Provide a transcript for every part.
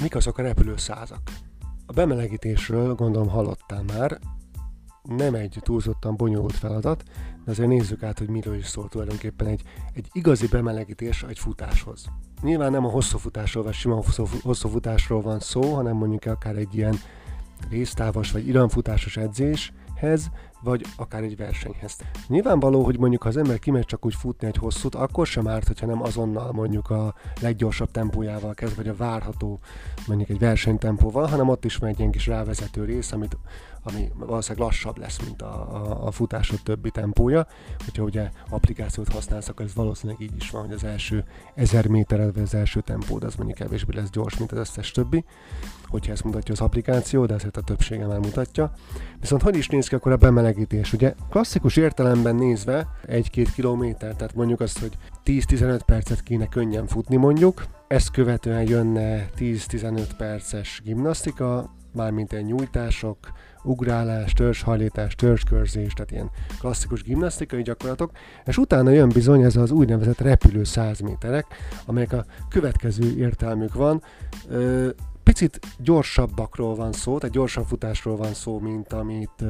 Mik azok a repülő százak? A bemelegítésről gondolom hallottál már, nem egy túlzottan bonyolult feladat, de azért nézzük át, hogy miről is szól tulajdonképpen egy, egy igazi bemelegítés egy futáshoz. Nyilván nem a hosszú futásról, vagy sima hosszú futásról van szó, hanem mondjuk akár egy ilyen résztávos vagy iramfutásos edzéshez, vagy akár egy versenyhez. Nyilvánvaló, hogy mondjuk ha az ember kimegy csak úgy futni egy hosszút, akkor sem árt, hogyha nem azonnal mondjuk a leggyorsabb tempójával kezd, vagy a várható mondjuk egy versenytempóval, hanem ott is megy egy ilyen kis rávezető rész, amit ami valószínűleg lassabb lesz, mint a, a, a futásod többi tempója. Hogyha ugye applikációt használsz, akkor ez valószínűleg így is van, hogy az első 1000 métered, vagy az első tempód az mondjuk kevésbé lesz gyors, mint az összes többi, hogyha ezt mutatja az applikáció, de ezért a többsége már mutatja. Viszont hogy is néz ki akkor a bemelegítés? Ugye klasszikus értelemben nézve egy-két kilométer, tehát mondjuk azt, hogy 10-15 percet kéne könnyen futni mondjuk, ezt követően jönne 10-15 perces gimnasztika, mármint egy nyújtások, ugrálás, törzshajlítás, törzskörzés, tehát ilyen klasszikus gimnasztikai gyakorlatok, és utána jön bizony ez az úgynevezett repülő 100 méterek, amelyek a következő értelmük van. Picit gyorsabbakról van szó, tehát gyorsabb futásról van szó, mint amit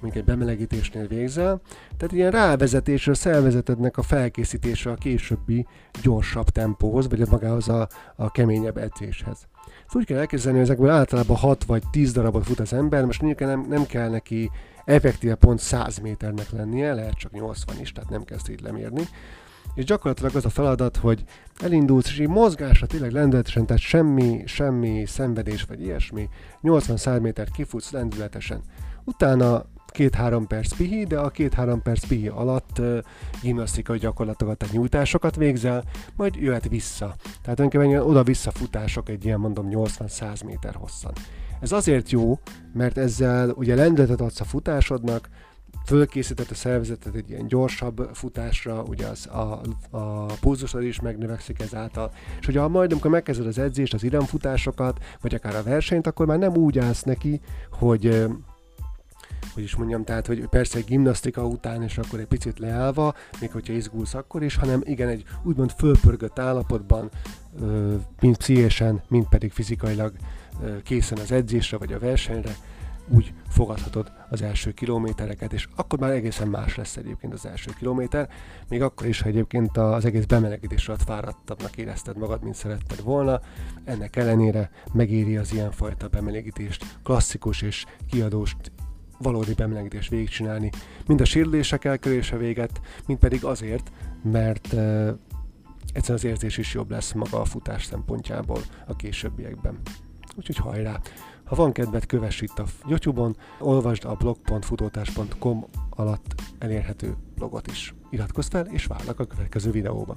mondjuk egy bemelegítésnél végzel. Tehát ilyen rávezetésre, a szervezetednek a felkészítése a későbbi gyorsabb tempóhoz, vagy magához a, a keményebb edzéshez. Szóval úgy kell elképzelni, hogy ezekből általában 6 vagy 10 darabot fut az ember, most mondjuk nem, nem kell neki effektíve pont 100 méternek lennie, lehet csak 80 is, tehát nem kezd így lemérni. És gyakorlatilag az a feladat, hogy elindulsz, és így mozgásra tényleg lendületesen, tehát semmi, semmi szenvedés vagy ilyesmi, 80-100 métert kifutsz lendületesen. Utána két-három perc pihi, de a két-három perc pihi alatt uh, gimnasztikai gyakorlatokat, tehát nyújtásokat végzel, majd jöhet vissza. Tehát önképpen oda-vissza futások egy ilyen mondom 80-100 méter hosszan. Ez azért jó, mert ezzel ugye lendületet adsz a futásodnak, fölkészített a szervezetet egy ilyen gyorsabb futásra, ugye az a, a pulzusod is megnövekszik ezáltal, és ugye majd amikor megkezded az edzést, az iramfutásokat, vagy akár a versenyt, akkor már nem úgy állsz neki, hogy hogy is mondjam, tehát, hogy persze gimnasztika után, és akkor egy picit leállva, még hogyha izgulsz akkor is, hanem igen, egy úgymond fölpörgött állapotban, mind pszichésen, mind pedig fizikailag készen az edzésre vagy a versenyre, úgy fogadhatod az első kilométereket, és akkor már egészen más lesz egyébként az első kilométer, még akkor is, ha egyébként az egész bemelegítés alatt fáradtabbnak érezted magad, mint szeretted volna, ennek ellenére megéri az ilyenfajta bemelegítést, klasszikus és kiadós valódi bemelegítést végigcsinálni, mind a sérülések elkerülése véget, mind pedig azért, mert uh, egyszerűen az érzés is jobb lesz maga a futás szempontjából a későbbiekben. Úgyhogy hajrá! Ha van kedved, kövess itt a YouTube-on, olvasd a blog.futótás.com alatt elérhető blogot is. Iratkozz fel, és várlak a következő videóban.